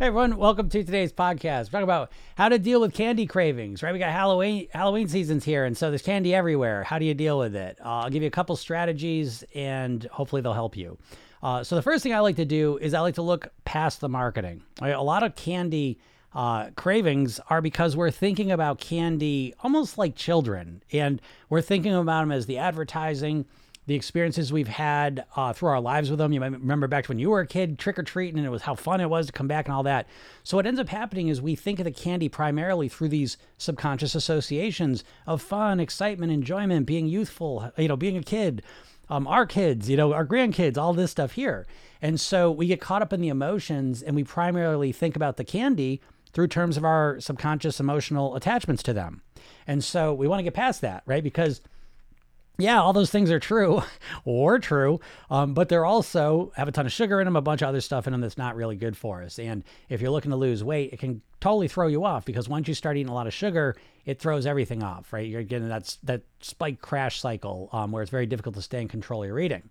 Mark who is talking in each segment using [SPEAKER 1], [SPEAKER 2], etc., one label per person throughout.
[SPEAKER 1] Hey everyone, welcome to today's podcast. We're talking about how to deal with candy cravings, right? We got Halloween Halloween seasons here, and so there's candy everywhere. How do you deal with it? Uh, I'll give you a couple strategies, and hopefully they'll help you. Uh, so the first thing I like to do is I like to look past the marketing. Right? A lot of candy uh, cravings are because we're thinking about candy almost like children, and we're thinking about them as the advertising the experiences we've had uh, through our lives with them. You might remember back to when you were a kid, trick or treating, and it was how fun it was to come back and all that. So what ends up happening is we think of the candy primarily through these subconscious associations of fun, excitement, enjoyment, being youthful, you know, being a kid. Um, our kids, you know, our grandkids, all this stuff here. And so we get caught up in the emotions and we primarily think about the candy through terms of our subconscious emotional attachments to them. And so we want to get past that, right? Because yeah, all those things are true or true, um, but they're also have a ton of sugar in them, a bunch of other stuff in them that's not really good for us. And if you're looking to lose weight, it can totally throw you off because once you start eating a lot of sugar, it throws everything off, right? You're getting that that spike crash cycle um, where it's very difficult to stay in control of your eating.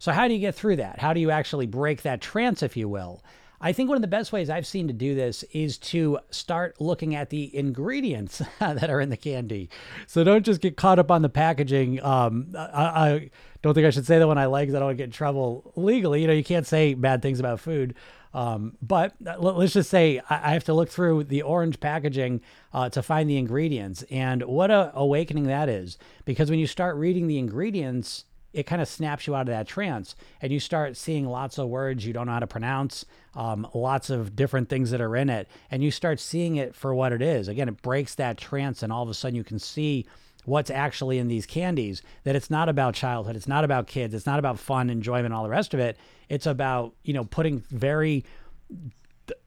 [SPEAKER 1] So how do you get through that? How do you actually break that trance, if you will? I think one of the best ways I've seen to do this is to start looking at the ingredients that are in the candy. So don't just get caught up on the packaging. Um, I, I, don't think I should say that when I like, because I don't want to get in trouble legally. You know, you can't say bad things about food. Um, but let's just say I have to look through the orange packaging uh, to find the ingredients. And what a awakening that is. Because when you start reading the ingredients, it kind of snaps you out of that trance and you start seeing lots of words you don't know how to pronounce um, lots of different things that are in it and you start seeing it for what it is. Again it breaks that trance and all of a sudden you can see what's actually in these candies that it's not about childhood it's not about kids it's not about fun enjoyment all the rest of it. It's about you know putting very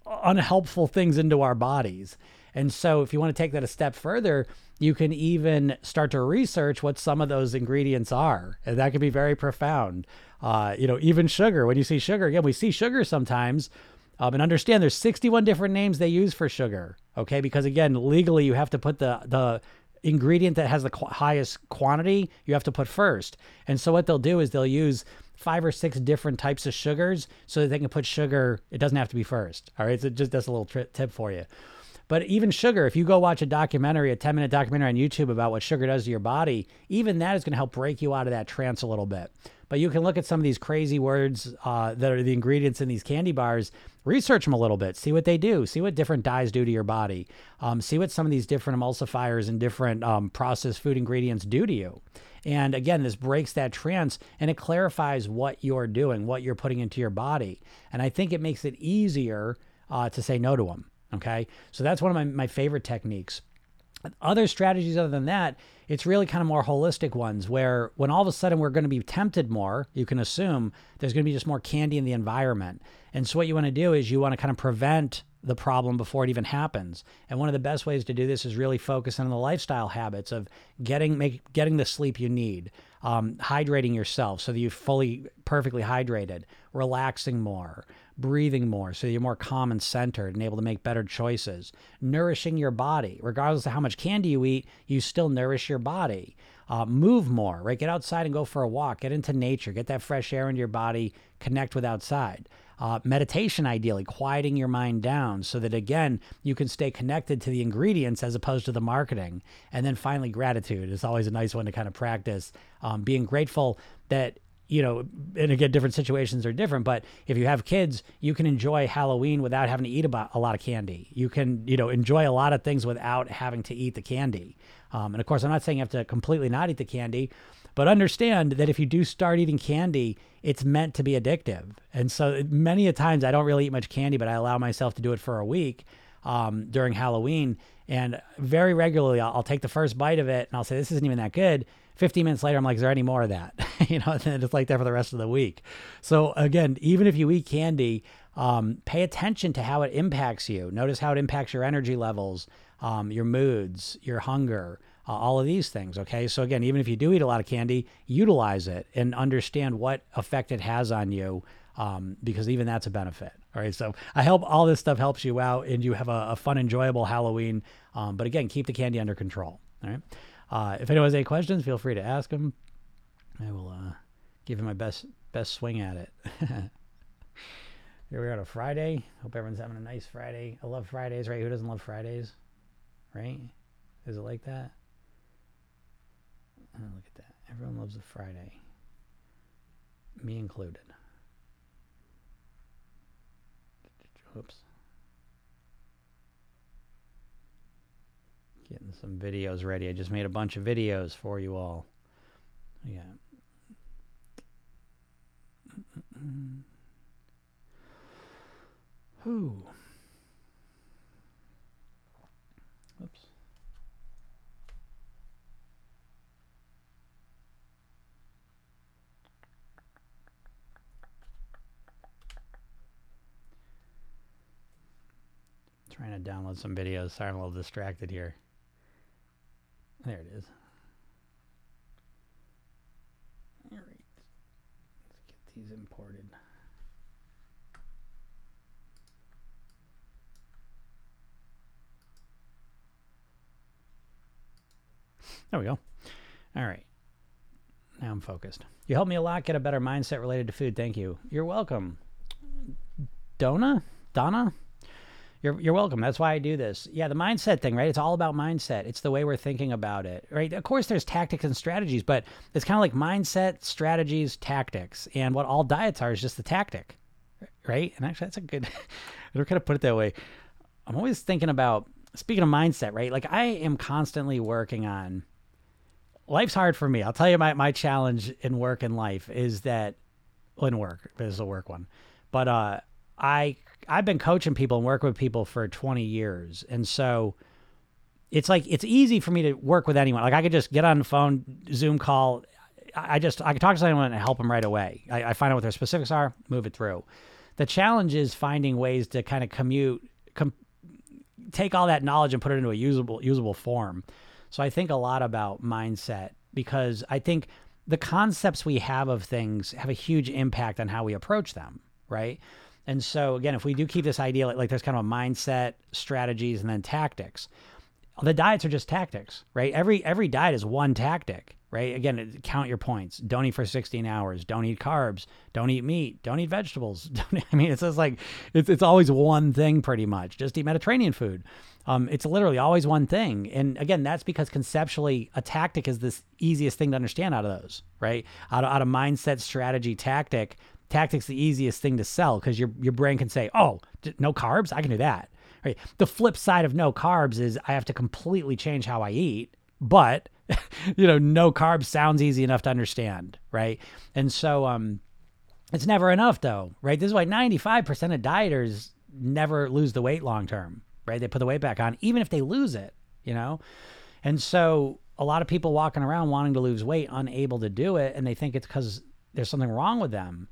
[SPEAKER 1] unhelpful things into our bodies and so if you want to take that a step further you can even start to research what some of those ingredients are. And that can be very profound. Uh, you know, even sugar, when you see sugar, again, we see sugar sometimes. Um, and understand there's 61 different names they use for sugar. Okay. Because again, legally, you have to put the, the, ingredient that has the qu- highest quantity you have to put first and so what they'll do is they'll use five or six different types of sugars so that they can put sugar it doesn't have to be first all right so just that's a little tri- tip for you but even sugar, if you go watch a documentary, a 10 minute documentary on YouTube about what sugar does to your body, even that is going to help break you out of that trance a little bit. But you can look at some of these crazy words uh, that are the ingredients in these candy bars, research them a little bit, see what they do, see what different dyes do to your body, um, see what some of these different emulsifiers and different um, processed food ingredients do to you. And again, this breaks that trance and it clarifies what you're doing, what you're putting into your body. And I think it makes it easier uh, to say no to them. Okay. So that's one of my, my favorite techniques. Other strategies other than that, it's really kind of more holistic ones where when all of a sudden we're going to be tempted more, you can assume there's going to be just more candy in the environment. And so what you want to do is you want to kind of prevent the problem before it even happens. And one of the best ways to do this is really focus on the lifestyle habits of getting make, getting the sleep you need, um, hydrating yourself so that you're fully perfectly hydrated, relaxing more, breathing more so you're more calm and centered and able to make better choices, nourishing your body. Regardless of how much candy you eat, you still nourish your body. Uh, move more, right? Get outside and go for a walk. Get into nature. Get that fresh air into your body. Connect with outside. Uh, meditation, ideally, quieting your mind down so that, again, you can stay connected to the ingredients as opposed to the marketing. And then finally, gratitude is always a nice one to kind of practice. Um, being grateful that you know, and again, different situations are different. But if you have kids, you can enjoy Halloween without having to eat about a lot of candy. You can, you know, enjoy a lot of things without having to eat the candy. Um, and of course, I'm not saying you have to completely not eat the candy, but understand that if you do start eating candy, it's meant to be addictive. And so many a times I don't really eat much candy, but I allow myself to do it for a week um, during Halloween. And very regularly, I'll, I'll take the first bite of it and I'll say, this isn't even that good. 15 minutes later, I'm like, is there any more of that? you know, and it's like that for the rest of the week. So again, even if you eat candy, um, pay attention to how it impacts you. Notice how it impacts your energy levels, um, your moods, your hunger, uh, all of these things. Okay. So, again, even if you do eat a lot of candy, utilize it and understand what effect it has on you um, because even that's a benefit. All right. So, I hope all this stuff helps you out and you have a, a fun, enjoyable Halloween. Um, but again, keep the candy under control. All right. Uh, if anyone has any questions, feel free to ask them. I will uh, give you my best best swing at it. Here we are on a Friday. Hope everyone's having a nice Friday. I love Fridays, right? Who doesn't love Fridays? Right? Is it like that? Oh, look at that. Everyone loves a Friday. Me included. Oops. Getting some videos ready. I just made a bunch of videos for you all. Yeah. Who? Oops. Trying to download some videos. Sorry, I'm a little distracted here. There it is. All right. Let's get these imported. There we go. All right. Now I'm focused. You helped me a lot get a better mindset related to food. Thank you. You're welcome. Donna? Donna? You're, you're welcome. That's why I do this. Yeah, the mindset thing, right? It's all about mindset. It's the way we're thinking about it, right? Of course, there's tactics and strategies, but it's kind of like mindset, strategies, tactics. And what all diets are is just the tactic, right? And actually, that's a good, I kind of put it that way. I'm always thinking about, speaking of mindset, right? Like I am constantly working on, life's hard for me. I'll tell you my, my challenge in work and life is that, in work, this is a work one, but uh, I I've been coaching people and working with people for 20 years. And so it's like it's easy for me to work with anyone. Like I could just get on the phone, Zoom call. I just I can talk to someone and help them right away. I, I find out what their specifics are, move it through. The challenge is finding ways to kind of commute, com- take all that knowledge and put it into a usable usable form. So I think a lot about mindset because I think the concepts we have of things have a huge impact on how we approach them, right? And so again, if we do keep this idea like, like there's kind of a mindset, strategies, and then tactics, the diets are just tactics, right? Every every diet is one tactic, right? Again, count your points. Don't eat for 16 hours. Don't eat carbs. Don't eat meat. Don't eat vegetables. Don't, I mean, it's just like it's it's always one thing pretty much. Just eat Mediterranean food. Um, it's literally always one thing. And again, that's because conceptually, a tactic is this easiest thing to understand out of those, right? Out of, out of mindset, strategy, tactic, tactic's the easiest thing to sell because your your brain can say, "Oh, no carbs, I can do that." Right. The flip side of no carbs is I have to completely change how I eat, but you know, no carbs sounds easy enough to understand, right? And so um it's never enough though, right? This is why 95% of dieters never lose the weight long term, right? They put the weight back on even if they lose it, you know? And so a lot of people walking around wanting to lose weight unable to do it and they think it's cuz there's something wrong with them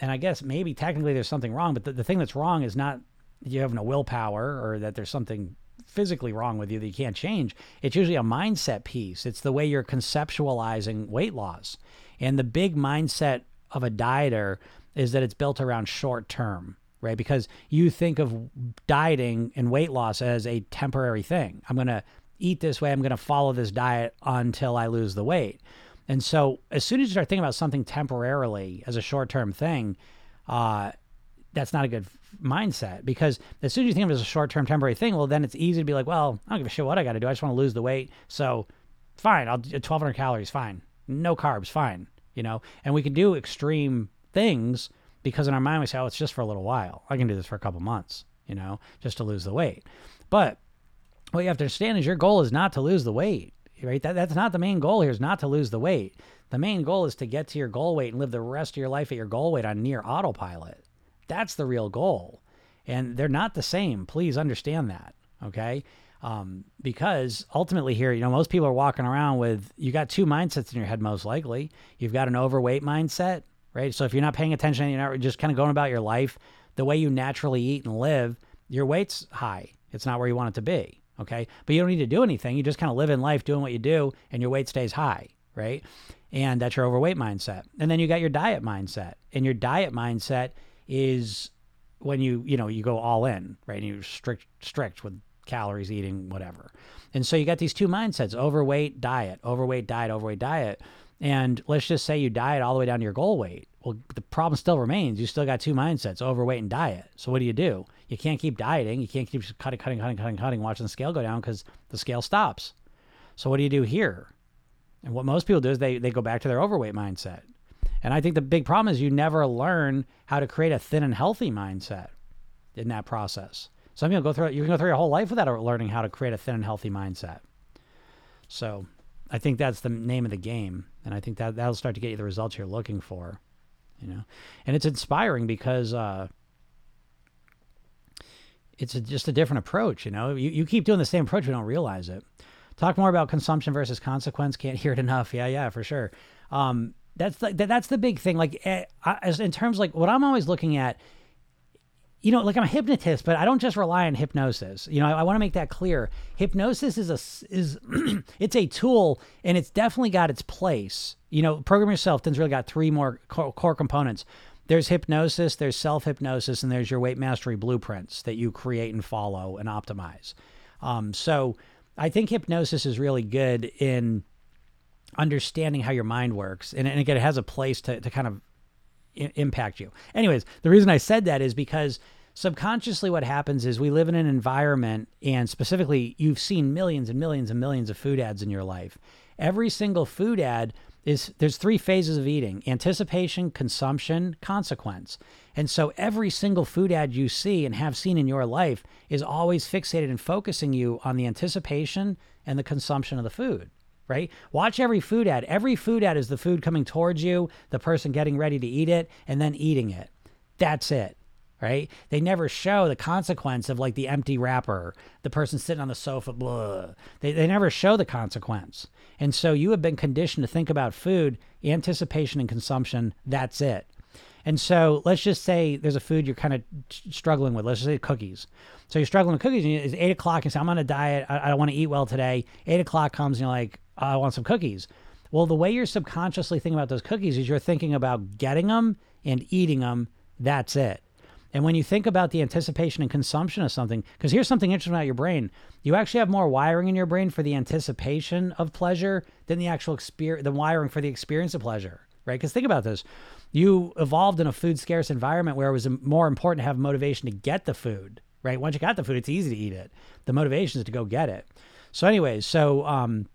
[SPEAKER 1] and I guess maybe technically there's something wrong, but the, the thing that's wrong is not you have no willpower or that there's something physically wrong with you that you can't change. It's usually a mindset piece. It's the way you're conceptualizing weight loss. And the big mindset of a dieter is that it's built around short term, right? Because you think of dieting and weight loss as a temporary thing. I'm going to eat this way, I'm going to follow this diet until I lose the weight. And so as soon as you start thinking about something temporarily as a short term thing, uh, that's not a good mindset because as soon as you think of it as a short term temporary thing, well, then it's easy to be like, well, I don't give a shit what I got to do. I just want to lose the weight. So fine, I'll do 1200 calories, fine. No carbs, fine. You know, and we can do extreme things because in our mind we say, oh, it's just for a little while. I can do this for a couple months, you know, just to lose the weight. But what you have to understand is your goal is not to lose the weight right? That, that's not the main goal here is not to lose the weight. The main goal is to get to your goal weight and live the rest of your life at your goal weight on near autopilot. That's the real goal. And they're not the same. Please understand that. Okay. Um, because ultimately here, you know, most people are walking around with, you got two mindsets in your head, most likely. You've got an overweight mindset, right? So if you're not paying attention, you're not just kind of going about your life the way you naturally eat and live, your weight's high. It's not where you want it to be. Okay. But you don't need to do anything. You just kind of live in life doing what you do and your weight stays high. Right. And that's your overweight mindset. And then you got your diet mindset. And your diet mindset is when you, you know, you go all in, right? And you're strict, strict with calories, eating, whatever. And so you got these two mindsets overweight, diet, overweight, diet, overweight, diet. And let's just say you diet all the way down to your goal weight. Well, the problem still remains. You still got two mindsets overweight and diet. So what do you do? You can't keep dieting. You can't keep cutting, cutting, cutting, cutting, cutting, watching the scale go down because the scale stops. So what do you do here? And what most people do is they, they go back to their overweight mindset. And I think the big problem is you never learn how to create a thin and healthy mindset in that process. Some people go through you can go through your whole life without learning how to create a thin and healthy mindset. So I think that's the name of the game. And I think that that'll start to get you the results you're looking for. You know? And it's inspiring because uh, it's a, just a different approach, you know. You, you keep doing the same approach, we don't realize it. Talk more about consumption versus consequence. Can't hear it enough. Yeah, yeah, for sure. Um, that's the, that's the big thing. Like, eh, as in terms like what I'm always looking at you know, like I'm a hypnotist, but I don't just rely on hypnosis. You know, I, I want to make that clear. Hypnosis is a is it's a tool, and it's definitely got its place. You know, program yourself. Thin's really got three more core, core components. There's hypnosis, there's self hypnosis, and there's your weight mastery blueprints that you create and follow and optimize. Um, so I think hypnosis is really good in understanding how your mind works, and, and again, it has a place to to kind of I- impact you. Anyways, the reason I said that is because subconsciously what happens is we live in an environment and specifically you've seen millions and millions and millions of food ads in your life. Every single food ad is there's three phases of eating: anticipation, consumption, consequence. And so every single food ad you see and have seen in your life is always fixated and focusing you on the anticipation and the consumption of the food right? Watch every food ad. Every food ad is the food coming towards you, the person getting ready to eat it, and then eating it. That's it, right? They never show the consequence of like the empty wrapper, the person sitting on the sofa, blah. They, they never show the consequence. And so you have been conditioned to think about food, anticipation, and consumption. That's it. And so let's just say there's a food you're kind of struggling with. Let's just say cookies. So you're struggling with cookies. And it's eight o'clock. And say, I'm on a diet. I, I don't want to eat well today. Eight o'clock comes and you're like, I want some cookies. Well, the way you're subconsciously thinking about those cookies is you're thinking about getting them and eating them. That's it. And when you think about the anticipation and consumption of something, because here's something interesting about your brain, you actually have more wiring in your brain for the anticipation of pleasure than the actual experience, the wiring for the experience of pleasure, right? Because think about this. You evolved in a food scarce environment where it was more important to have motivation to get the food, right? Once you got the food, it's easy to eat it. The motivation is to go get it. So, anyways, so um,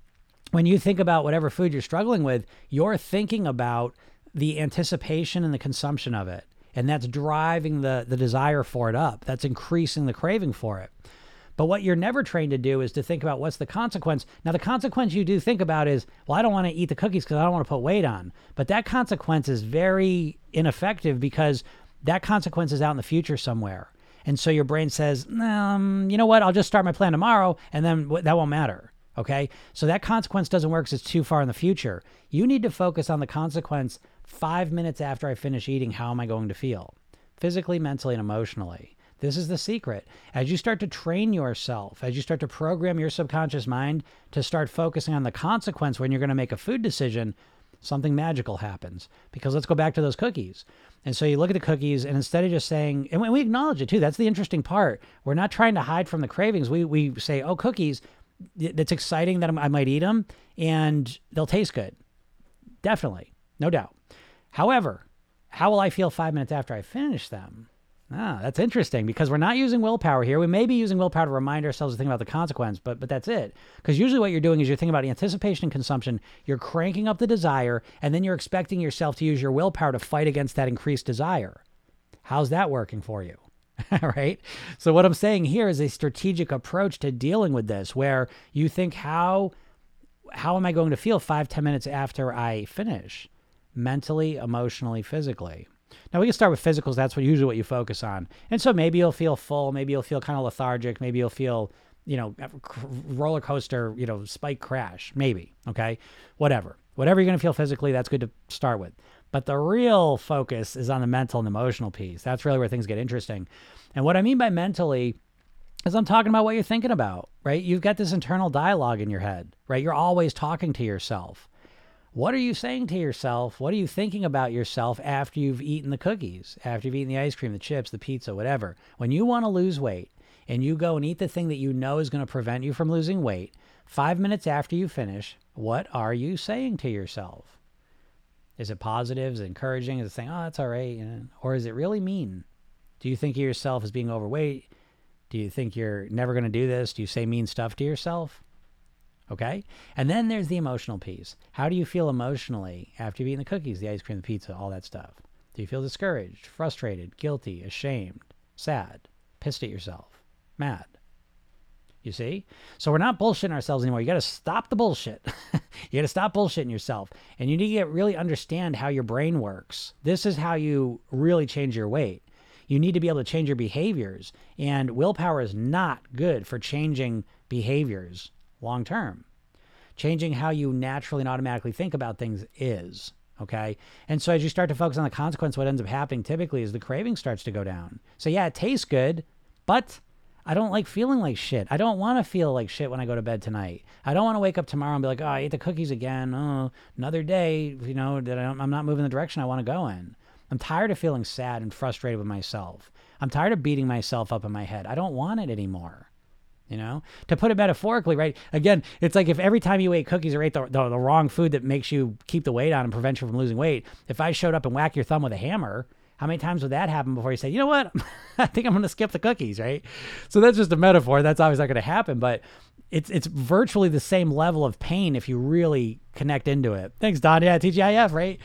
[SPEAKER 1] when you think about whatever food you're struggling with, you're thinking about the anticipation and the consumption of it. And that's driving the, the desire for it up. That's increasing the craving for it. But what you're never trained to do is to think about what's the consequence. Now, the consequence you do think about is, well, I don't want to eat the cookies because I don't want to put weight on. But that consequence is very ineffective because that consequence is out in the future somewhere. And so your brain says, um, you know what? I'll just start my plan tomorrow and then that won't matter. Okay. So that consequence doesn't work because it's too far in the future. You need to focus on the consequence five minutes after I finish eating. How am I going to feel physically, mentally, and emotionally? This is the secret. As you start to train yourself, as you start to program your subconscious mind to start focusing on the consequence when you're going to make a food decision, something magical happens. Because let's go back to those cookies. And so you look at the cookies, and instead of just saying, and we acknowledge it too, that's the interesting part. We're not trying to hide from the cravings. We, we say, oh, cookies, that's exciting that I might eat them and they'll taste good. Definitely, no doubt. However, how will I feel five minutes after I finish them? Ah, that's interesting because we're not using willpower here. We may be using willpower to remind ourselves to think about the consequence, but but that's it. Because usually what you're doing is you're thinking about anticipation and consumption. You're cranking up the desire, and then you're expecting yourself to use your willpower to fight against that increased desire. How's that working for you? right? So what I'm saying here is a strategic approach to dealing with this where you think how how am I going to feel five, ten minutes after I finish? Mentally, emotionally, physically. Now we can start with physicals. That's what usually what you focus on. And so maybe you'll feel full. Maybe you'll feel kind of lethargic. Maybe you'll feel, you know, roller coaster, you know, spike crash. Maybe. Okay. Whatever. Whatever you're going to feel physically, that's good to start with. But the real focus is on the mental and emotional piece. That's really where things get interesting. And what I mean by mentally is I'm talking about what you're thinking about, right? You've got this internal dialogue in your head, right? You're always talking to yourself. What are you saying to yourself? What are you thinking about yourself after you've eaten the cookies, after you've eaten the ice cream, the chips, the pizza, whatever? When you want to lose weight and you go and eat the thing that you know is going to prevent you from losing weight, five minutes after you finish, what are you saying to yourself? Is it positive? Is it encouraging? Is it saying, oh, that's all right? You know? Or is it really mean? Do you think of yourself as being overweight? Do you think you're never going to do this? Do you say mean stuff to yourself? Okay. And then there's the emotional piece. How do you feel emotionally after you've eaten the cookies, the ice cream, the pizza, all that stuff? Do you feel discouraged, frustrated, guilty, ashamed, sad, pissed at yourself, mad? You see? So we're not bullshitting ourselves anymore. You got to stop the bullshit. you got to stop bullshitting yourself. And you need to get really understand how your brain works. This is how you really change your weight. You need to be able to change your behaviors. And willpower is not good for changing behaviors long term. Changing how you naturally and automatically think about things is. Okay. And so as you start to focus on the consequence, what ends up happening typically is the craving starts to go down. So yeah, it tastes good, but I don't like feeling like shit. I don't want to feel like shit when I go to bed tonight. I don't want to wake up tomorrow and be like, oh, I ate the cookies again. Oh, another day, you know, that I'm not moving the direction I want to go in. I'm tired of feeling sad and frustrated with myself. I'm tired of beating myself up in my head. I don't want it anymore. You know, to put it metaphorically, right? Again, it's like if every time you ate cookies or ate the, the, the wrong food that makes you keep the weight on and prevents you from losing weight, if I showed up and whack your thumb with a hammer, how many times would that happen before you say, you know what, I think I'm going to skip the cookies, right? So that's just a metaphor. That's always not going to happen, but it's it's virtually the same level of pain if you really connect into it. Thanks, Don. Yeah, TGIF, right?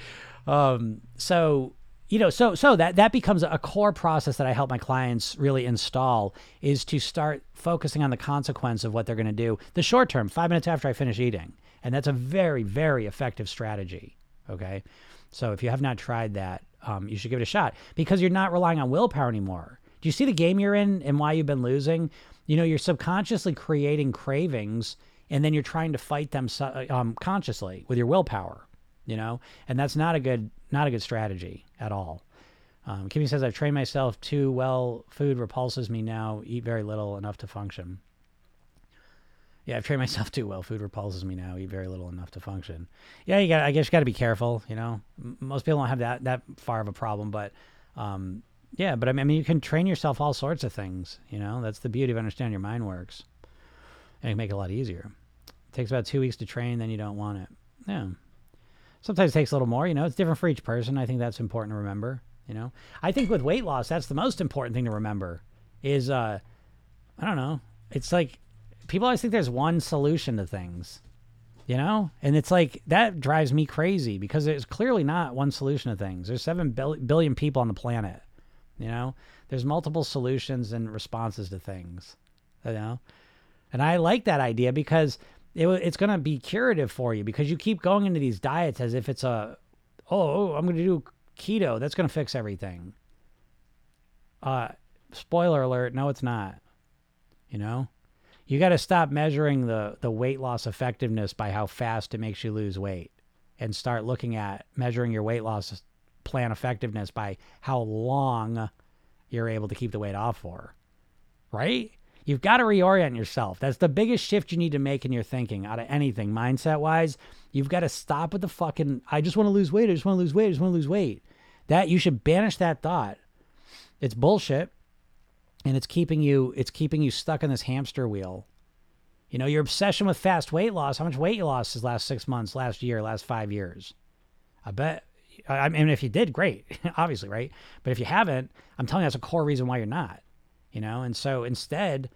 [SPEAKER 1] Um, so you know so so that that becomes a core process that i help my clients really install is to start focusing on the consequence of what they're going to do the short term five minutes after i finish eating and that's a very very effective strategy okay so if you have not tried that um, you should give it a shot because you're not relying on willpower anymore do you see the game you're in and why you've been losing you know you're subconsciously creating cravings and then you're trying to fight them um, consciously with your willpower you know and that's not a good not a good strategy at all. Um, Kimmy says, I've trained myself too well. Food repulses me now. Eat very little, enough to function. Yeah, I've trained myself too well. Food repulses me now. Eat very little, enough to function. Yeah, you got. I guess you got to be careful. You know, most people don't have that that far of a problem, but um, yeah. But I mean, you can train yourself all sorts of things. You know, that's the beauty of understanding your mind works, and it can make it a lot easier. It takes about two weeks to train, then you don't want it. Yeah. Sometimes it takes a little more, you know, it's different for each person. I think that's important to remember, you know. I think with weight loss, that's the most important thing to remember is uh I don't know. It's like people always think there's one solution to things. You know? And it's like that drives me crazy because there's clearly not one solution to things. There's 7 billion people on the planet. You know? There's multiple solutions and responses to things. You know? And I like that idea because it, it's going to be curative for you because you keep going into these diets as if it's a, oh, oh I'm going to do keto. That's going to fix everything. Uh, spoiler alert. No, it's not. You know, you got to stop measuring the, the weight loss effectiveness by how fast it makes you lose weight and start looking at measuring your weight loss plan effectiveness by how long you're able to keep the weight off for. Right? You've got to reorient yourself. That's the biggest shift you need to make in your thinking out of anything, mindset wise. You've got to stop with the fucking, I just want to lose weight. I just want to lose weight. I just want to lose weight. That you should banish that thought. It's bullshit. And it's keeping you, it's keeping you stuck in this hamster wheel. You know, your obsession with fast weight loss, how much weight you lost this last six months, last year, last five years. I bet I mean, if you did, great, obviously, right? But if you haven't, I'm telling you, that's a core reason why you're not you know and so instead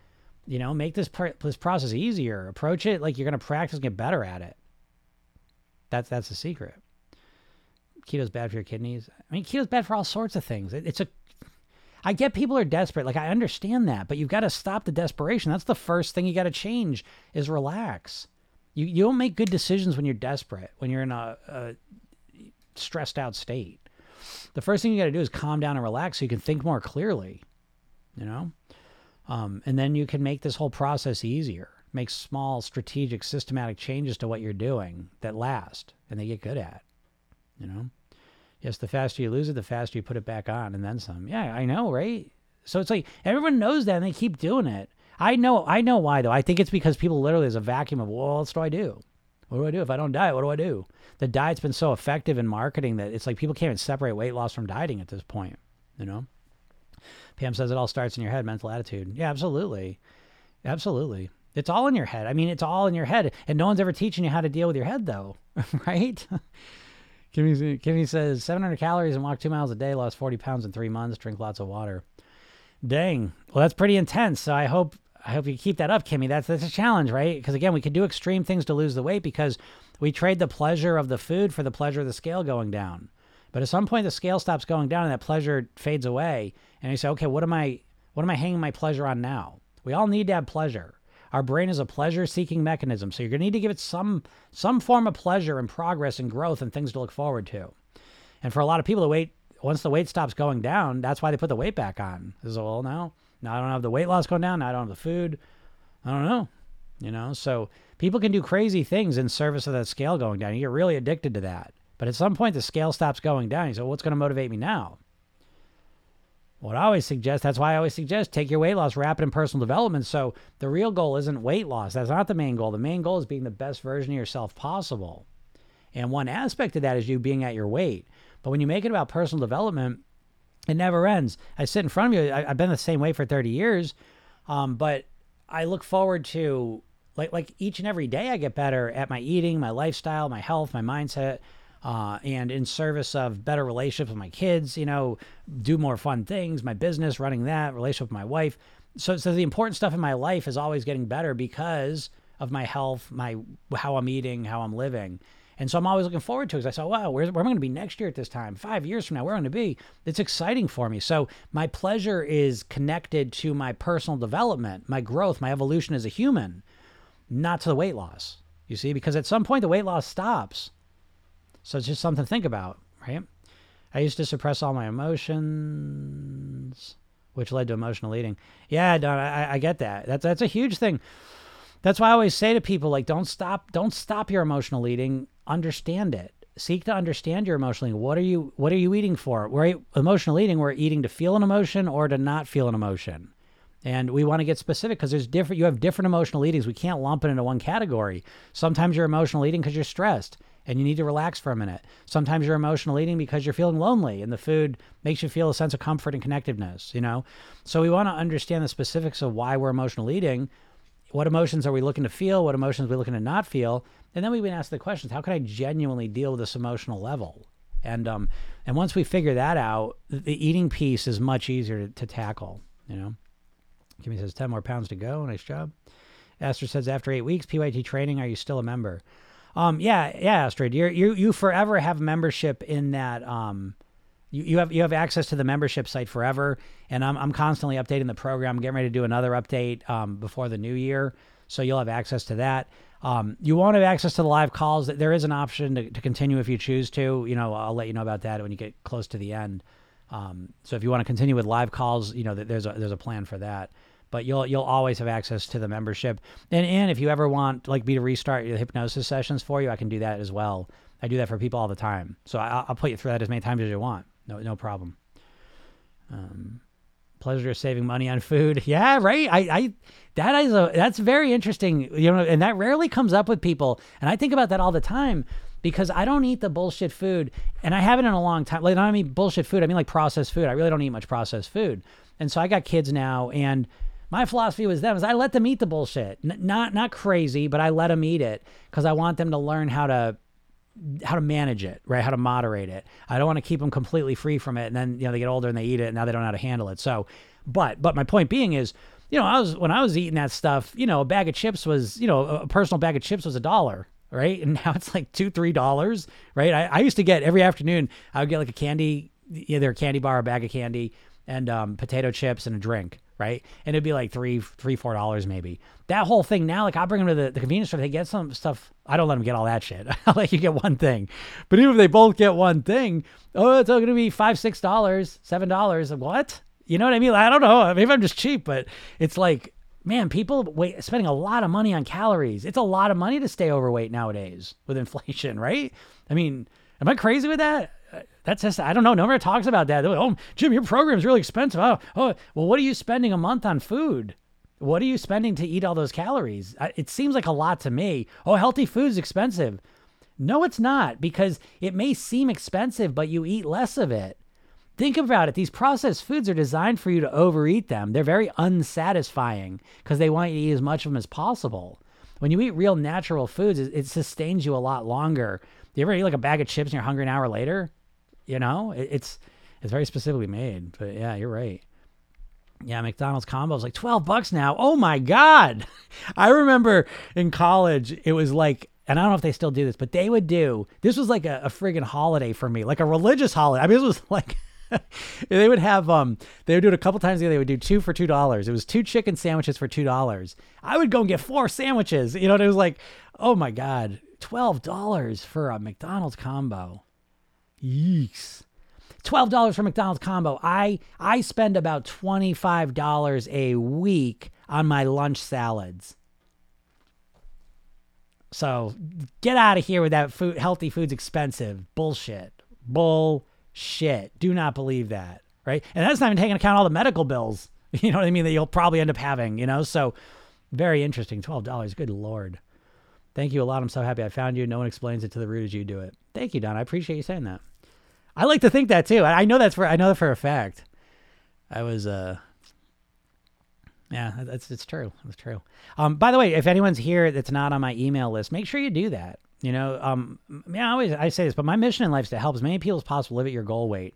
[SPEAKER 1] you know make this pr- this process easier approach it like you're going to practice and get better at it that's that's the secret keto's bad for your kidneys i mean keto's bad for all sorts of things it, it's a i get people are desperate like i understand that but you've got to stop the desperation that's the first thing you got to change is relax you, you don't make good decisions when you're desperate when you're in a, a stressed out state the first thing you got to do is calm down and relax so you can think more clearly you know? Um, and then you can make this whole process easier. Make small, strategic, systematic changes to what you're doing that last and they get good at. You know? Yes, the faster you lose it, the faster you put it back on and then some. Yeah, I know, right? So it's like everyone knows that and they keep doing it. I know I know why though. I think it's because people literally there's a vacuum of well, what else do I do? What do I do if I don't diet? What do I do? The diet's been so effective in marketing that it's like people can't even separate weight loss from dieting at this point, you know? Pam says it all starts in your head, mental attitude. Yeah, absolutely. Absolutely. It's all in your head. I mean, it's all in your head. And no one's ever teaching you how to deal with your head, though, right? Kimmy, Kimmy says 700 calories and walk two miles a day, lost 40 pounds in three months, drink lots of water. Dang. Well, that's pretty intense. So I hope I hope you keep that up, Kimmy. That's that's a challenge, right? Because again, we could do extreme things to lose the weight because we trade the pleasure of the food for the pleasure of the scale going down. But at some point, the scale stops going down and that pleasure fades away, and you say, okay, what am I what am I hanging my pleasure on now? We all need to have pleasure. Our brain is a pleasure-seeking mechanism, so you're going to need to give it some some form of pleasure and progress and growth and things to look forward to. And for a lot of people, the weight once the weight stops going down, that's why they put the weight back on. Is well, now now I don't have the weight loss going down. Now I don't have the food. I don't know. You know, so people can do crazy things in service of that scale going down. You get really addicted to that. But at some point, the scale stops going down. You say, well, what's going to motivate me now? What I always suggest, that's why I always suggest take your weight loss, wrap it in personal development. So the real goal isn't weight loss. That's not the main goal. The main goal is being the best version of yourself possible. And one aspect of that is you being at your weight. But when you make it about personal development, it never ends. I sit in front of you. I, have been the same way for 30 years, um, but I look forward to like like each and every day I get better at my eating, my lifestyle, my health, my mindset, uh, and in service of better relationships with my kids. You know, do more fun things, my business, running that relationship with my wife. So so the important stuff in my life is always getting better because of my health, my how I'm eating, how I'm living. And so I'm always looking forward to it because I saw, wow, where, where am I going to be next year at this time? Five years from now, where am I going to be? It's exciting for me. So my pleasure is connected to my personal development, my growth, my evolution as a human, not to the weight loss. You see, because at some point the weight loss stops. So it's just something to think about, right? I used to suppress all my emotions, which led to emotional eating. Yeah, Don, I, I get that. That's that's a huge thing. That's why I always say to people, like, don't stop, don't stop your emotional eating understand it seek to understand your emotional eating. What are you what are you eating for? We're emotional eating, we're eating to feel an emotion or to not feel an emotion. And we want to get specific because there's different you have different emotional eatings. We can't lump it into one category. Sometimes you're emotional eating because you're stressed and you need to relax for a minute. Sometimes you're emotional eating because you're feeling lonely and the food makes you feel a sense of comfort and connectiveness, you know? So we want to understand the specifics of why we're emotional eating. What emotions are we looking to feel? What emotions are we looking to not feel? And then we've been asked the questions: How can I genuinely deal with this emotional level? And um, and once we figure that out, the eating piece is much easier to, to tackle. You know, Kimmy says ten more pounds to go. Nice job. Astrid says after eight weeks PYT training, are you still a member? Um, yeah, yeah, Astrid, you you you forever have membership in that. Um, you, you have you have access to the membership site forever, and I'm I'm constantly updating the program. I'm getting ready to do another update um, before the new year, so you'll have access to that. Um, you won't have access to the live calls. There is an option to, to continue if you choose to. You know, I'll let you know about that when you get close to the end. Um, so if you want to continue with live calls, you know, there's a there's a plan for that. But you'll you'll always have access to the membership. And and if you ever want like me to restart your hypnosis sessions for you, I can do that as well. I do that for people all the time. So I, will put you through that as many times as you want. No no problem. Um, pleasure of saving money on food. Yeah, right. I, I that is a that's very interesting. You know, and that rarely comes up with people. And I think about that all the time because I don't eat the bullshit food, and I haven't in a long time. Like, I don't mean bullshit food. I mean like processed food. I really don't eat much processed food. And so I got kids now, and my philosophy was them is I let them eat the bullshit. N- not not crazy, but I let them eat it because I want them to learn how to how to manage it, right? How to moderate it. I don't want to keep them completely free from it, and then you know they get older and they eat it, and now they don't know how to handle it. So, but but my point being is, you know, I was when I was eating that stuff, you know, a bag of chips was, you know, a personal bag of chips was a dollar, right? And now it's like two, three dollars, right? I, I used to get every afternoon, I would get like a candy, either a candy bar, or a bag of candy, and um, potato chips and a drink, right? And it'd be like three, three, four dollars maybe. That whole thing now, like I bring them to the, the convenience store, they get some stuff. I don't let them get all that shit. I'll let you get one thing. But even if they both get one thing, oh, it's all going to be five, six dollars, seven dollars. What? You know what I mean? I don't know. Maybe I'm just cheap, but it's like, man, people wait, spending a lot of money on calories. It's a lot of money to stay overweight nowadays with inflation, right? I mean, am I crazy with that? That's just I don't know. Nobody talks about that. Like, oh, Jim, your program's really expensive. Oh, oh, well, what are you spending a month on food? What are you spending to eat all those calories? It seems like a lot to me. Oh, healthy food's expensive. No, it's not because it may seem expensive, but you eat less of it. Think about it. These processed foods are designed for you to overeat them. They're very unsatisfying because they want you to eat as much of them as possible. When you eat real natural foods, it, sustains you a lot longer Do you ever eat like a bag of chips and you're hungry an hour later? You know, it, it's it's very specifically made. But yeah, you're right. Yeah, McDonald's combo is like 12 bucks now. Oh my God. I remember in college, it was like, and I don't know if they still do this, but they would do, this was like a, a friggin' holiday for me, like a religious holiday. I mean, this was like, they would have, um, they would do it a couple times a year. They would do two for $2. It was two chicken sandwiches for $2. I would go and get four sandwiches. You know, it was like, oh my God, $12 for a McDonald's combo. Yeeks. $12 for McDonald's combo. I I spend about $25 a week on my lunch salads. So get out of here with that food healthy food's expensive. Bullshit. Bullshit. Do not believe that. Right? And that's not even taking account all the medical bills. You know what I mean? That you'll probably end up having, you know? So very interesting. $12. Good Lord. Thank you a lot. I'm so happy I found you. No one explains it to the root as you do it. Thank you, Don. I appreciate you saying that. I like to think that too. I know that's for I know that for a fact. I was uh yeah, that's it's true. It's true. Um, by the way, if anyone's here that's not on my email list, make sure you do that. You know, um, yeah, I always I say this, but my mission in life is to help as many people as possible live at your goal weight.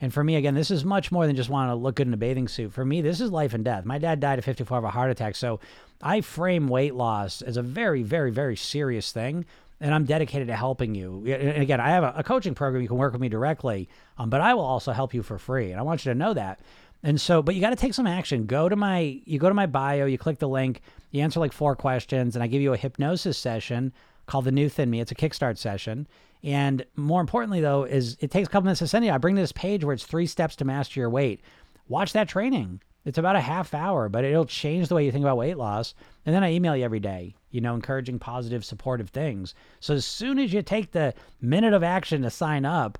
[SPEAKER 1] And for me, again, this is much more than just wanting to look good in a bathing suit. For me, this is life and death. My dad died at 54 of a heart attack, so I frame weight loss as a very, very, very serious thing and I'm dedicated to helping you. And again, I have a, a coaching program. You can work with me directly, um, but I will also help you for free. And I want you to know that. And so, but you got to take some action. Go to my, you go to my bio, you click the link, you answer like four questions, and I give you a hypnosis session called the New Thin Me. It's a kickstart session. And more importantly, though, is it takes a couple minutes to send you. I bring this page where it's three steps to master your weight. Watch that training. It's about a half hour, but it'll change the way you think about weight loss. And then I email you every day, you know, encouraging positive, supportive things. So as soon as you take the minute of action to sign up,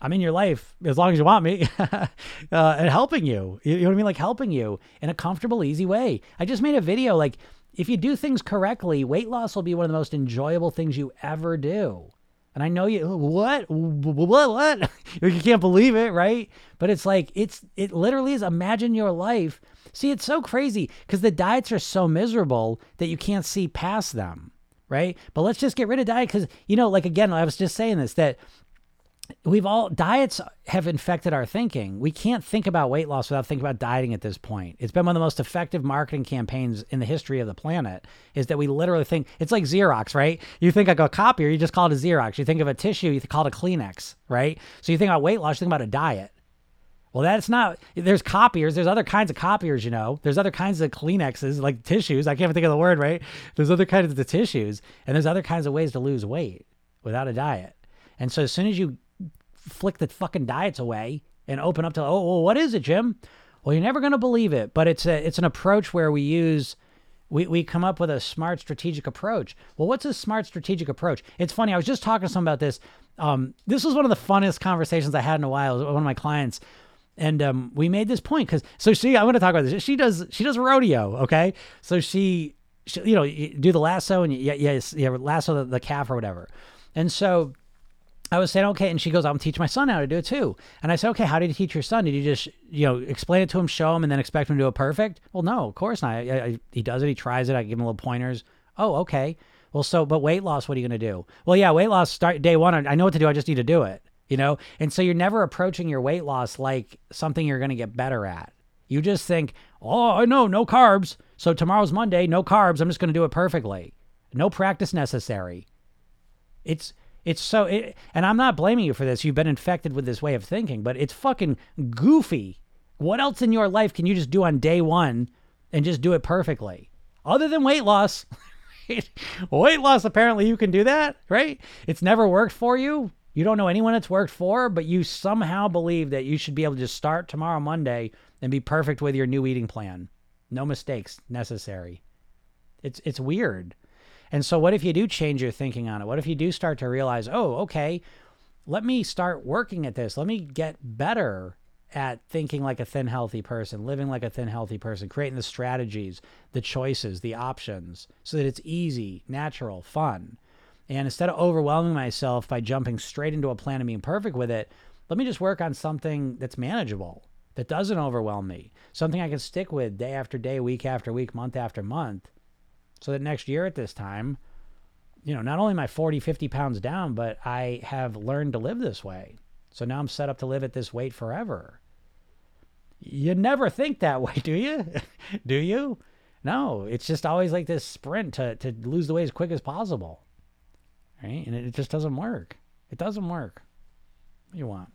[SPEAKER 1] I'm in your life as long as you want me uh, and helping you. You know what I mean? Like helping you in a comfortable, easy way. I just made a video like, if you do things correctly, weight loss will be one of the most enjoyable things you ever do. And I know you what what what you can't believe it, right? But it's like it's it literally is imagine your life. See, it's so crazy because the diets are so miserable that you can't see past them, right? But let's just get rid of diet because you know, like again, I was just saying this that we've all diets have infected our thinking. We can't think about weight loss without thinking about dieting at this point. It's been one of the most effective marketing campaigns in the history of the planet. Is that we literally think it's like Xerox, right? You think like a copier, you just call it a Xerox. You think of a tissue, you call it a Kleenex, right? So you think about weight loss, you think about a diet. Well, that's not. There's copiers. There's other kinds of copiers. You know, there's other kinds of Kleenexes, like tissues. I can't even think of the word, right? There's other kinds of tissues, and there's other kinds of ways to lose weight without a diet. And so as soon as you flick the fucking diets away and open up to oh well what is it Jim? Well you're never gonna believe it, but it's a it's an approach where we use we, we come up with a smart strategic approach. Well, what's a smart strategic approach? It's funny. I was just talking to someone about this. Um, this was one of the funnest conversations I had in a while. With one of my clients, and um, we made this point because so she. I want to talk about this. She does she does rodeo. Okay, so she, she you know you do the lasso and yeah yes yeah lasso the, the calf or whatever, and so I was saying, okay. And she goes, I'm teach my son how to do it too. And I said, okay, how did you teach your son? Did you just, you know, explain it to him, show him, and then expect him to do it perfect? Well, no, of course not. I, I, he does it. He tries it. I give him little pointers. Oh, okay. Well, so, but weight loss, what are you going to do? Well, yeah, weight loss start day one. I know what to do. I just need to do it, you know? And so you're never approaching your weight loss like something you're going to get better at. You just think, oh, I know, no carbs. So tomorrow's Monday, no carbs. I'm just going to do it perfectly. No practice necessary. It's, it's so, it, and I'm not blaming you for this. You've been infected with this way of thinking, but it's fucking goofy. What else in your life can you just do on day one and just do it perfectly? Other than weight loss. weight loss, apparently you can do that, right? It's never worked for you. You don't know anyone it's worked for, but you somehow believe that you should be able to just start tomorrow, Monday, and be perfect with your new eating plan. No mistakes necessary. It's it's weird. And so, what if you do change your thinking on it? What if you do start to realize, oh, okay, let me start working at this. Let me get better at thinking like a thin, healthy person, living like a thin, healthy person, creating the strategies, the choices, the options so that it's easy, natural, fun. And instead of overwhelming myself by jumping straight into a plan and being perfect with it, let me just work on something that's manageable, that doesn't overwhelm me, something I can stick with day after day, week after week, month after month, so that next year at this time, you know, not only am I 40, 50 pounds down, but I have learned to live this way. So now I'm set up to live at this weight forever. You never think that way, do you? do you? No, it's just always like this sprint to, to lose the weight as quick as possible. Right? And it, it just doesn't work. It doesn't work. What do you want?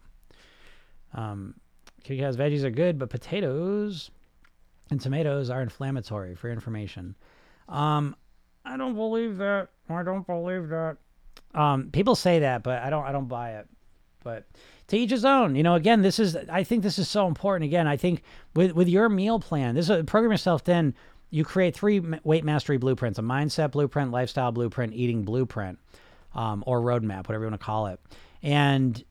[SPEAKER 1] Um, because veggies are good, but potatoes and tomatoes are inflammatory for information. Um, I don't believe that. I don't believe that. Um, people say that, but I don't. I don't buy it. But to each his own. You know, again, this is. I think this is so important. Again, I think with with your meal plan, this is a program yourself. Then you create three weight mastery blueprints: a mindset blueprint, lifestyle blueprint, eating blueprint, um, or roadmap, whatever you want to call it. And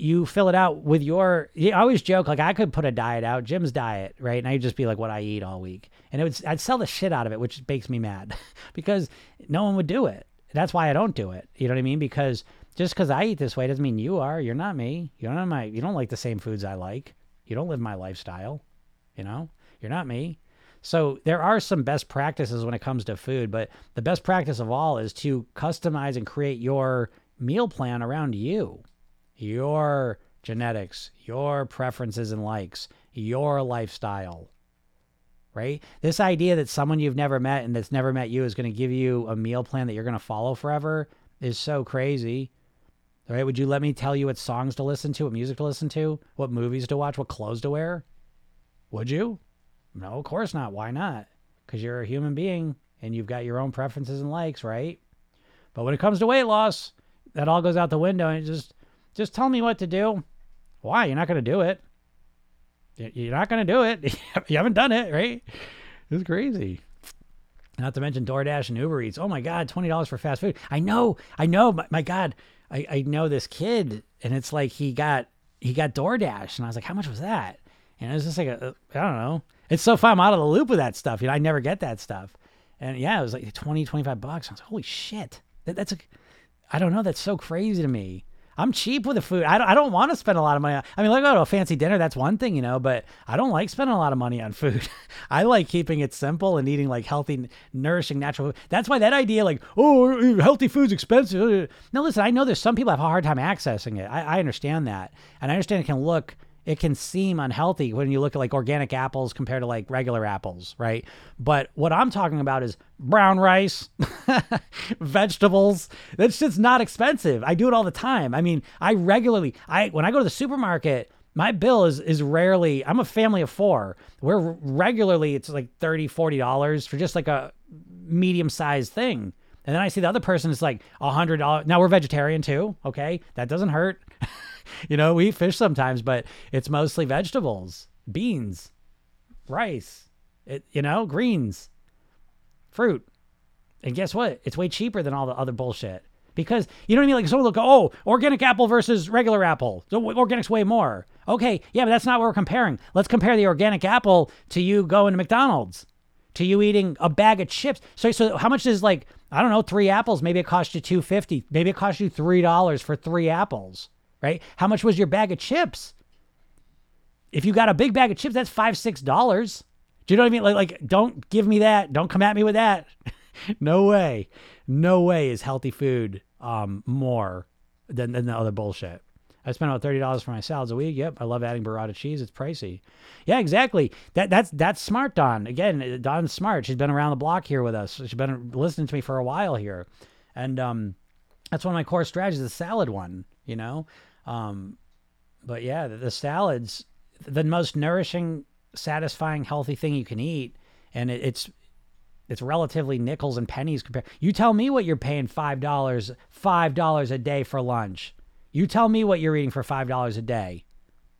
[SPEAKER 1] you fill it out with your I always joke like I could put a diet out, Jim's diet, right? And I'd just be like what I eat all week. And it would I'd sell the shit out of it, which makes me mad because no one would do it. That's why I don't do it. You know what I mean? Because just because I eat this way doesn't mean you are. You're not me. You don't have my you don't like the same foods I like. You don't live my lifestyle. You know? You're not me. So there are some best practices when it comes to food, but the best practice of all is to customize and create your meal plan around you your genetics, your preferences and likes, your lifestyle. Right? This idea that someone you've never met and that's never met you is going to give you a meal plan that you're going to follow forever is so crazy. Right? Would you let me tell you what songs to listen to, what music to listen to, what movies to watch, what clothes to wear? Would you? No, of course not. Why not? Because you're a human being and you've got your own preferences and likes, right? But when it comes to weight loss, that all goes out the window and it just just tell me what to do. Why? You're not going to do it. You're not going to do it. you haven't done it, right? It's crazy. Not to mention DoorDash and Uber Eats. Oh my God, twenty dollars for fast food. I know, I know. My, my God, I, I know this kid, and it's like he got he got DoorDash, and I was like, how much was that? And it was just like a, I don't know. It's so fun. I'm out of the loop with that stuff. You know, I never get that stuff. And yeah, it was like 20, 25 bucks. I was like, holy shit. That, that's a, I don't know. That's so crazy to me. I'm cheap with the food. I don't, I don't want to spend a lot of money. I mean, like go to a fancy dinner, that's one thing, you know, but I don't like spending a lot of money on food. I like keeping it simple and eating like healthy, nourishing, natural food. That's why that idea, like, oh, eh, healthy food's expensive. Now, listen, I know there's some people have a hard time accessing it. I, I understand that. And I understand it can look it can seem unhealthy when you look at like organic apples compared to like regular apples, right? But what I'm talking about is brown rice, vegetables. That's just not expensive. I do it all the time. I mean, I regularly I when I go to the supermarket, my bill is is rarely I'm a family of 4. Where regularly it's like 30, 40 dollars for just like a medium-sized thing. And then I see the other person is like a hundred dollars. Now we're vegetarian too. Okay. That doesn't hurt. you know, we eat fish sometimes, but it's mostly vegetables, beans, rice, it, you know, greens, fruit. And guess what? It's way cheaper than all the other bullshit. Because you know what I mean? Like someone will go, oh, organic apple versus regular apple. So organic's way more. Okay, yeah, but that's not what we're comparing. Let's compare the organic apple to you going to McDonald's, to you eating a bag of chips. So, so how much is like I don't know, three apples? Maybe it cost you two fifty. Maybe it cost you three dollars for three apples right? How much was your bag of chips? If you got a big bag of chips, that's five, six dollars. Do you know what I mean? Like, like, don't give me that. Don't come at me with that. no way. No way is healthy food um more than, than the other bullshit. I spend about thirty dollars for my salads a week. Yep, I love adding burrata cheese. It's pricey. Yeah, exactly. That that's that's smart, Don. Again, Don's smart. She's been around the block here with us. She's been listening to me for a while here, and um, that's one of my core strategies. The salad one, you know. Um, but yeah, the, the, salads, the most nourishing, satisfying, healthy thing you can eat, and it, it's it's relatively nickels and pennies compared. You tell me what you're paying five dollars five dollars a day for lunch. You tell me what you're eating for five dollars a day.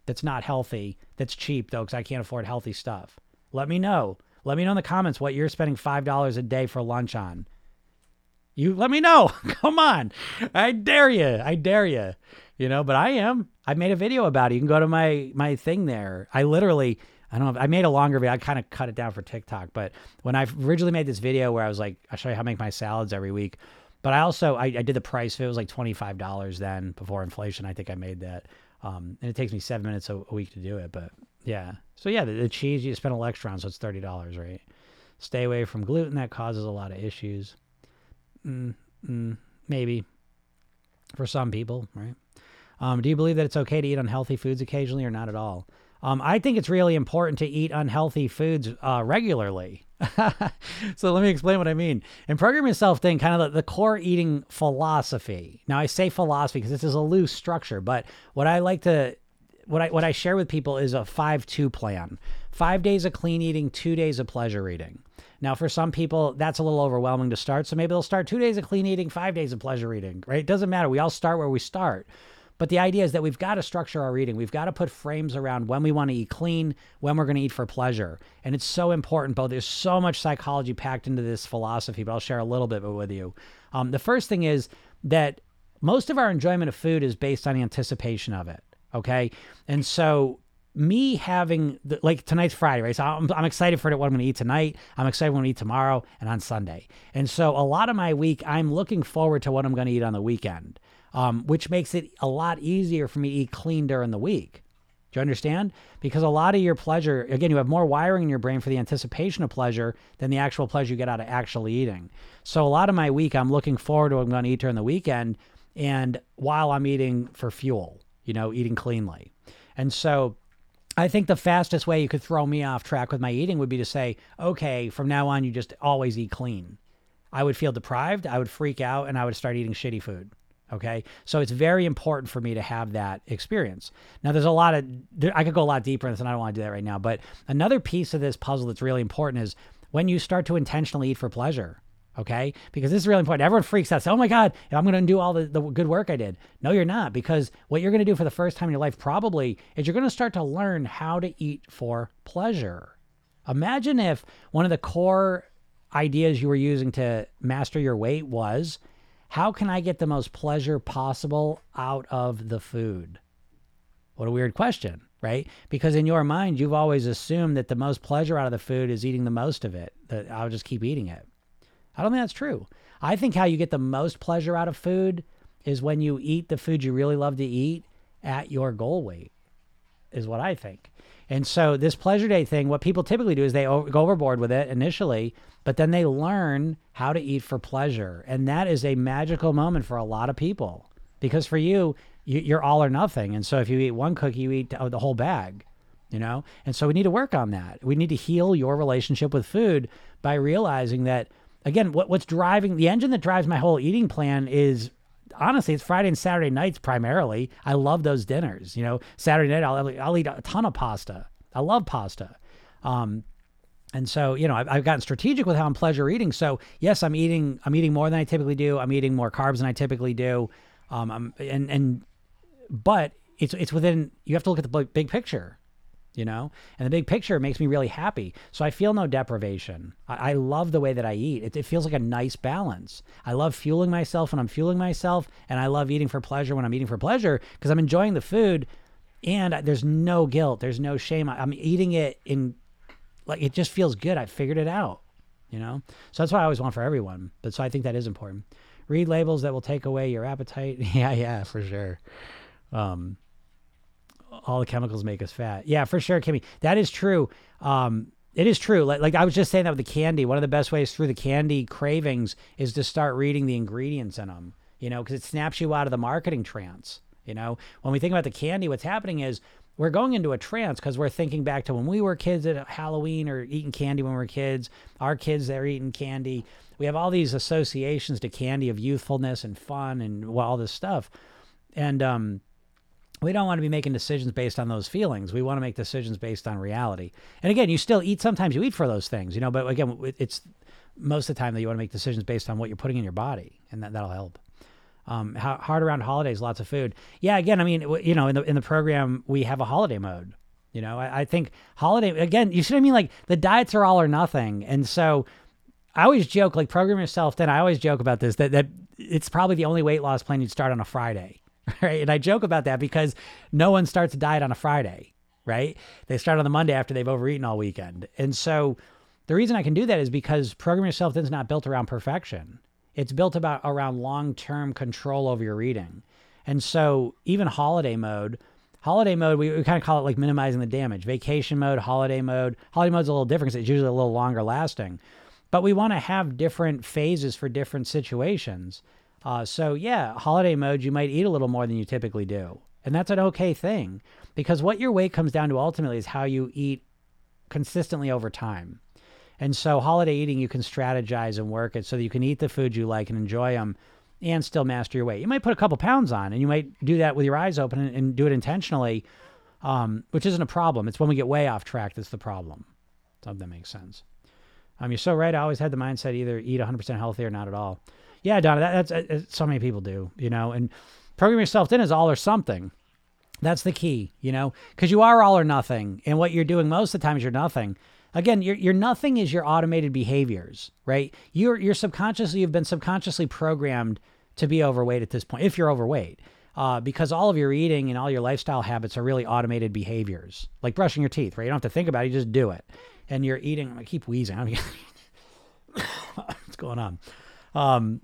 [SPEAKER 1] That's not healthy. That's cheap though, because I can't afford healthy stuff. Let me know. Let me know in the comments what you're spending five dollars a day for lunch on. You let me know. Come on. I dare you. I dare you you know, but I am. I made a video about it. You can go to my my thing there. I literally I don't know. I made a longer video. I kind of cut it down for TikTok, but when I originally made this video where I was like, I'll show you how to make my salads every week. But I also I, I did the price. It was like twenty five dollars then before inflation. I think I made that. Um, and it takes me seven minutes a, a, week to do it. But yeah. So yeah, the, the cheese you spend a extra on, so it's thirty dollars, right? Stay away from gluten. That causes a lot of issues. Mm, Mm, maybe for some people, right? Um, do you believe that it's okay to eat unhealthy foods occasionally or not at all? Um, I think it's really important to eat unhealthy foods uh, regularly. so let me explain what I mean. And Program Yourself Thin, kind of the, the, core eating philosophy. Now I say philosophy because this is a loose structure, but what I like to what I what I share with people is a five two plan. Five days of clean eating, two days of pleasure eating. Now, for some people, that's a little overwhelming to start. So maybe they'll start two days of clean eating, five days of pleasure eating, right? It doesn't matter. We all start where we start. But the idea is that we've got to structure our eating. We've got to put frames around when we want to eat clean, when we're going to eat for pleasure. And it's so important, But There's so much psychology packed into this philosophy, but I'll share a little bit with you. Um, the first thing is that most of our enjoyment of food is based on anticipation of it. Okay. And so me having the, like tonight's Friday, right? So I'm, I'm excited for what I'm going to eat tonight. I'm excited going to eat tomorrow and on Sunday. And so a lot of my week, I'm looking forward to what I'm going to eat on the weekend, um, which makes it a lot easier for me to eat clean during the week. Do you understand? Because a lot of your pleasure, again, you have more wiring in your brain for the anticipation of pleasure than the actual pleasure you get out of actually eating. So a lot of my week, I'm looking forward to what I'm going to eat during the weekend, and while I'm eating for fuel, you know, eating cleanly. And so I think the fastest way you could throw me off track with my eating would be to say, okay, from now on, you just always eat clean. I would feel deprived, I would freak out, and I would start eating shitty food. Okay. So it's very important for me to have that experience. Now, there's a lot of, I could go a lot deeper in this, and I don't want to do that right now. But another piece of this puzzle that's really important is when you start to intentionally eat for pleasure. Okay. Because this is really important. Everyone freaks out. Say, oh my God, I'm going to do all the, the good work I did. No, you're not. Because what you're going to do for the first time in your life probably is you're going to start to learn how to eat for pleasure. Imagine if one of the core ideas you were using to master your weight was how can I get the most pleasure possible out of the food? What a weird question, right? Because in your mind, you've always assumed that the most pleasure out of the food is eating the most of it, that I'll just keep eating it. I don't think that's true. I think how you get the most pleasure out of food is when you eat the food you really love to eat at your goal weight, is what I think. And so, this pleasure day thing, what people typically do is they go overboard with it initially, but then they learn how to eat for pleasure. And that is a magical moment for a lot of people because for you, you're all or nothing. And so, if you eat one cookie, you eat the whole bag, you know? And so, we need to work on that. We need to heal your relationship with food by realizing that again, what, what's driving the engine that drives my whole eating plan is honestly, it's Friday and Saturday nights primarily. I love those dinners. You know, Saturday night I'll I'll eat a ton of pasta. I love pasta. Um, and so, you know, I've, I've gotten strategic with how I'm pleasure eating. So, yes, I'm eating I'm eating more than I typically do. I'm eating more carbs than I typically do. Um, I'm, and and but it's it's within. You have to look at the big picture you know? And the big picture makes me really happy. So i feel no deprivation. I, I love the way that i eat. It, it, feels like a nice balance. I love fueling myself when i'm fueling myself and i love eating for pleasure when i'm eating for pleasure because i'm enjoying the food and there's no guilt. There's no shame. I'm eating it in like it just feels good. I figured it out you know? So that's what i always want for everyone but so i think that is important. Read labels that will take away your appetite. Yeah yeah for sure. Um all the chemicals make us fat. Yeah, for sure, Kimmy. That is true. Um, it is true. Like, like I was just saying that with the candy. One of the best ways through the candy cravings is to start reading the ingredients in them. You know, because it snaps you out of the marketing trance. You know, when we think about the candy, what's happening is we're going into a trance because we're thinking back to when we were kids at Halloween or eating candy when we were kids. Our kids they're eating candy. We have all these associations to candy of youthfulness and fun and all this stuff. And um, we don't want to be making decisions based on those feelings. We want to make decisions based on reality. And again, you still eat. Sometimes you eat for those things, you know. But again, it's most of the time that you want to make decisions based on what you're putting in your body, and that that'll help. Um, hard around holidays, lots of food. Yeah, again, I mean, you know, in the in the program we have a holiday mode. You know, I, I think holiday again. You see what I mean? Like the diets are all or nothing, and so I always joke, like program yourself. Then I always joke about this that that it's probably the only weight loss plan you'd start on a Friday right? And I joke about that because no one starts a diet on a Friday, right? They start on the Monday after they've overeaten all weekend. And so the reason I can do that is because program yourself is not built around perfection. It's built about around long-term control over your eating. And so even holiday mode, holiday mode, we, we kind of call it like minimizing the damage. Vacation mode, holiday mode. Holiday mode's a little different because it's usually a little longer lasting. but we want to have different phases for different situations. Uh, so yeah, holiday mode, you might eat a little more than you typically do. And that's an okay thing because what your weight comes down to ultimately is how you eat consistently over time. And so holiday eating, you can strategize and work it so that you can eat the food you like and enjoy them and still master your weight. You might put a couple pounds on and you might do that with your eyes open and, and do it intentionally, um, which isn't a problem. It's when we get way off track that's the problem. So that makes sense. Um, you're so right. I always had the mindset either eat 100% healthy or not at all. Yeah, Donna, that, that's, that's so many people do, you know, and program yourself Thin is all or something. That's the key, you know, because you are all or nothing. And what you're doing most of the time is you're nothing. Again, your, your nothing is your automated behaviors, right? You're, you're subconsciously, you've been subconsciously programmed to be overweight at this point, if you're overweight. Uh, because all of your eating and all your lifestyle habits are really automated behaviors, like brushing your teeth, right? You don't have to think about it, you just do it. And you're eating, I keep wheezing. I what's going on? Um,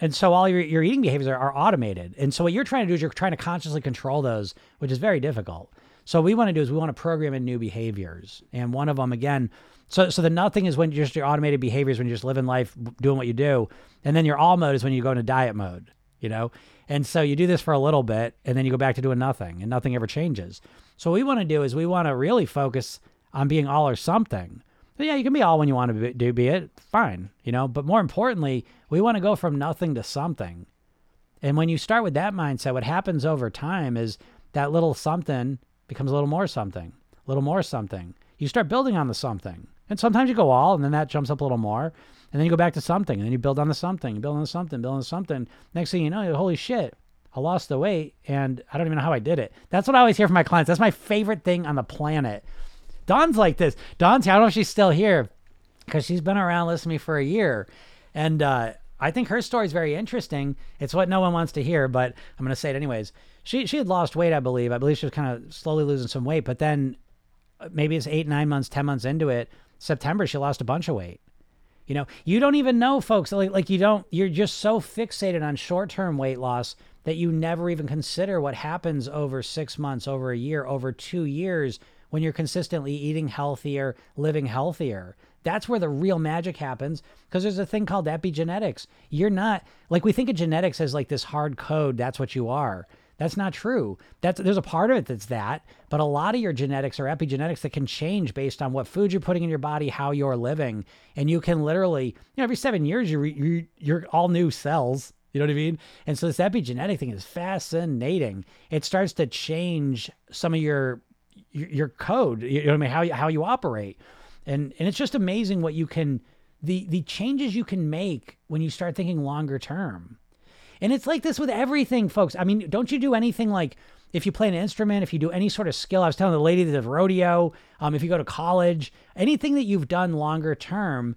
[SPEAKER 1] and so all your, your eating behaviors are, are automated. And so what you're trying to do is you're trying to consciously control those, which is very difficult. So what we want to do is we want to program in new behaviors. And one of them, again, so so the nothing is when you're just your automated behaviors when you're just living life, doing what you do. And then your all mode is when you go into diet mode, you know? And so you do this for a little bit and then you go back to doing nothing and nothing ever changes. So what we want to do is we want to really focus on being all or something. But yeah, you can be all when you want to be, do be it, fine, you know. But more importantly, we want to go from nothing to something. And when you start with that mindset, what happens over time is that little something becomes a little more something, a little more something. You start building on the something. And sometimes you go all, and then that jumps up a little more. And then you go back to something, and then you build on the something, build on the something, build on the something. Next thing you know, holy shit, I lost the weight, and I don't even know how I did it. That's what I always hear from my clients. That's my favorite thing on the planet. Dawn's like this. Don's, I don't know if she's still here because she's been around listening to me for a year. And uh, I think her story is very interesting. It's what no one wants to hear, but I'm going to say it anyways. She, she had lost weight, I believe. I believe she was kind of slowly losing some weight, but then uh, maybe it's eight, nine months, 10 months into it, September, she lost a bunch of weight. You know, you don't even know, folks. Like, like you don't, you're just so fixated on short term weight loss that you never even consider what happens over six months, over a year, over two years when you're consistently eating healthier, living healthier. That's where the real magic happens because there's a thing called epigenetics. You're not like we think of genetics as like this hard code, that's what you are. That's not true. That's there's a part of it that's that, but a lot of your genetics are epigenetics that can change based on what food you're putting in your body, how you're living, and you can literally, you know, every seven years you, you you're all new cells. You know what I mean? And so this epigenetic thing is fascinating. It starts to change some of your your, code. You know what I mean? How you, how you operate, and and it's just amazing what you can the the changes you can make when you start thinking longer term. And it's like this with everything, folks. I mean, don't you do anything like if you play an instrument, if you do any sort of skill? I was telling the lady that rodeo, um, if you go to college, anything that you've done longer term,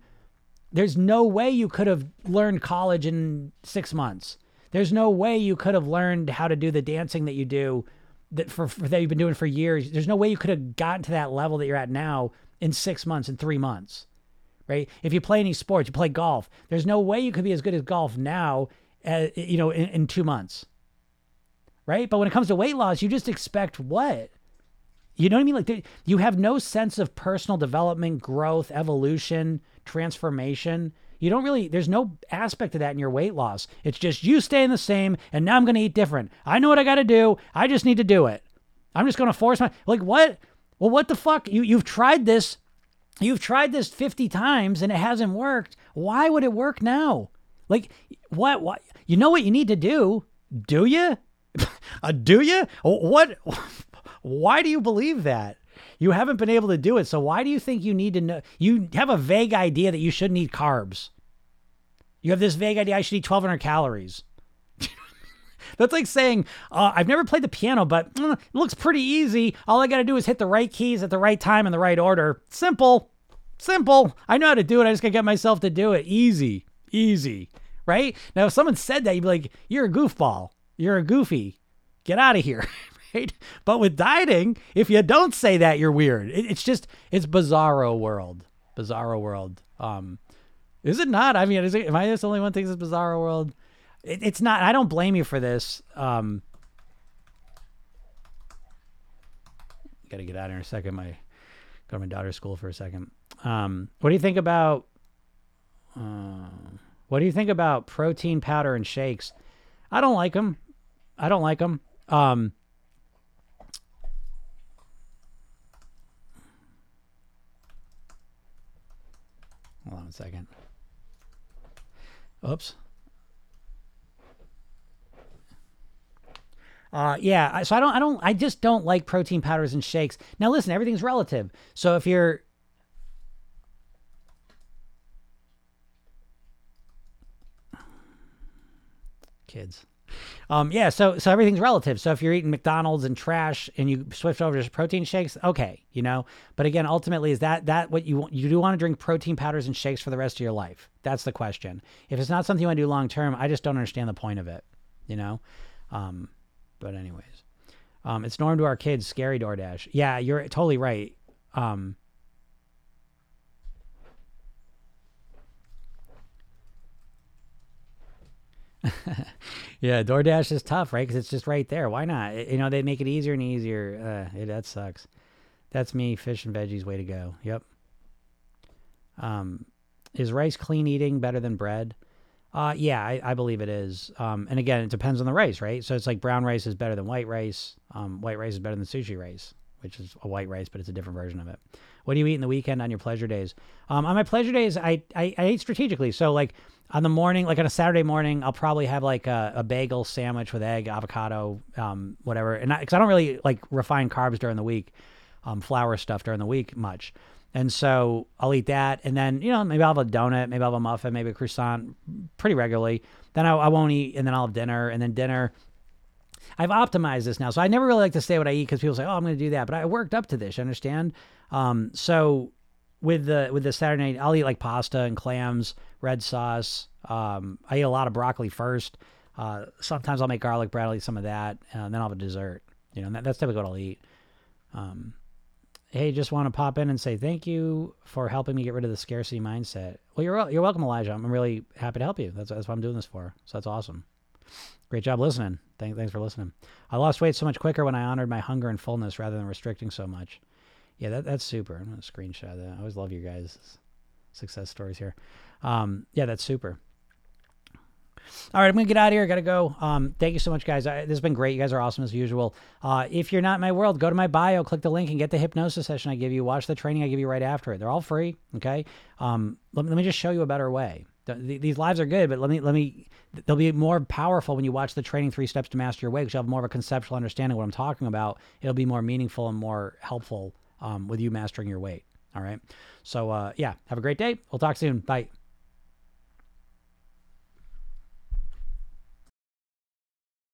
[SPEAKER 1] there's no way you could have learned college in six months. There's no way you could have learned how to do the dancing that you do that for, for that you've been doing for years. There's no way you could have gotten to that level that you're at now in six months, in three months, right? If you play any sports, you play golf. There's no way you could be as good as golf now uh, you know, in, in two months. Right. But when it comes to weight loss, you just expect what? You know what I mean? Like you have no sense of personal development, growth, evolution, transformation. You don't really, there's no aspect of that in your weight loss. It's just you staying the same and now I'm going to eat different. I know what I got to do. I just need to do it. I'm just going to force my, like, what? Well, what the fuck? You, you've tried this. You've tried this 50 times and it hasn't worked. Why would it work now? Like, what? What? You know what you need to do? Do you? uh, do you? What? Why do you believe that? You haven't been able to do it. So why do you think you need to know? You have a vague idea that you shouldn't eat carbs. You have this vague idea I should eat 1,200 calories. That's like saying, uh, I've never played the piano, but mm, it looks pretty easy. All I got to do is hit the right keys at the right time in the right order. Simple. Simple. I know how to do it. I just got to get myself to do it. Easy. Easy, right? Now, if someone said that, you'd be like, you're a goofball. You're a goofy. Get out of here, right? But with dieting, if you don't say that, you're weird. It, it's just, it's bizarro world. Bizarro world. Um, is it not? I mean, is it, am I the only one thinks it's bizarro world? It, it's not. I don't blame you for this. Um, got to get out of here in a second. My go to my daughter's school for a second. Um, what do you think about Uh, what do you think about protein powder and shakes? I don't like them. I don't like them. Um, on a second. Oops. Uh, yeah, so I don't, I don't, I just don't like protein powders and shakes. Now, listen, everything's relative. So if you're, kids, um, yeah, so so everything's relative. So if you're eating McDonald's and trash and you switch over to protein shakes, okay, you know. But again, ultimately, is that that what you want? You do want to drink protein powders and shakes for the rest of your life? That's the question. If it's not something you want to do long term, I just don't understand the point of it, you know. Um, but anyways, um, it's norm to our kids. Scary DoorDash. Yeah, you're totally right. Um, yeah, DoorDash is tough, right? Because it's just right there. Why not? You know, they make it easier and easier. Uh, it, that sucks. That's me. Fish and veggies. Way to go. Yep. Um, is rice clean eating better than bread? Uh, yeah, I, I believe it is. Um, and again, it depends on the rice, right? So it's like brown rice is better than white rice. Um, white rice is better than sushi rice, which is a white rice, but it's a different version of it. What do you eat in the weekend on your pleasure days? Um, on my pleasure days, I, I, I eat strategically. So like on the morning, like on a Saturday morning, I'll probably have like a, a bagel sandwich with egg, avocado, um, whatever. And because I, don't really like refined carbs during the week, um, flour stuff during the week much. And so I'll eat that. And then, you know, maybe I'll have a donut, maybe I'll have a muffin, maybe a croissant pretty regularly. Then I, I won't eat. And then I'll have dinner. And then dinner, I've optimized this now. So I never really like to say what I eat because people say, oh, I'm going to do that. But I worked up to this, you understand? Um, so with the with the Saturday night, I'll eat like pasta and clams, red sauce. Um, I eat a lot of broccoli first. Uh, sometimes I'll make garlic bread. I'll eat some of that, and then I'll have a dessert. You know, that, that's typically what I'll eat. Um, hey, just want to pop in and say thank you for helping me get rid of the scarcity mindset. Well, you're you're welcome, Elijah. I'm really happy to help you. That's that's what I'm doing this for. So that's awesome. Great job listening. Thank, thanks for listening. I lost weight so much quicker when I honored my hunger and fullness rather than restricting so much. Yeah, that, that's super. I'm to screenshot that. I always love your guys' success stories here. Um, yeah, that's super. All right, I'm gonna get out of here. Gotta go. Um, thank you so much, guys. I, this has been great. You guys are awesome as usual. Uh, if you're not in my world, go to my bio, click the link, and get the hypnosis session I give you. Watch the training I give you right after it. They're all free. Okay. Um, let, let me just show you a better way. Th- These lives are good, but let me let me. They'll be more powerful when you watch the training Three Steps to Master Your Way, because you'll have more of a conceptual understanding of what I'm talking about. It'll be more meaningful and more helpful um, with you mastering your weight. All right. So uh, yeah, have a great day. We'll talk soon. Bye.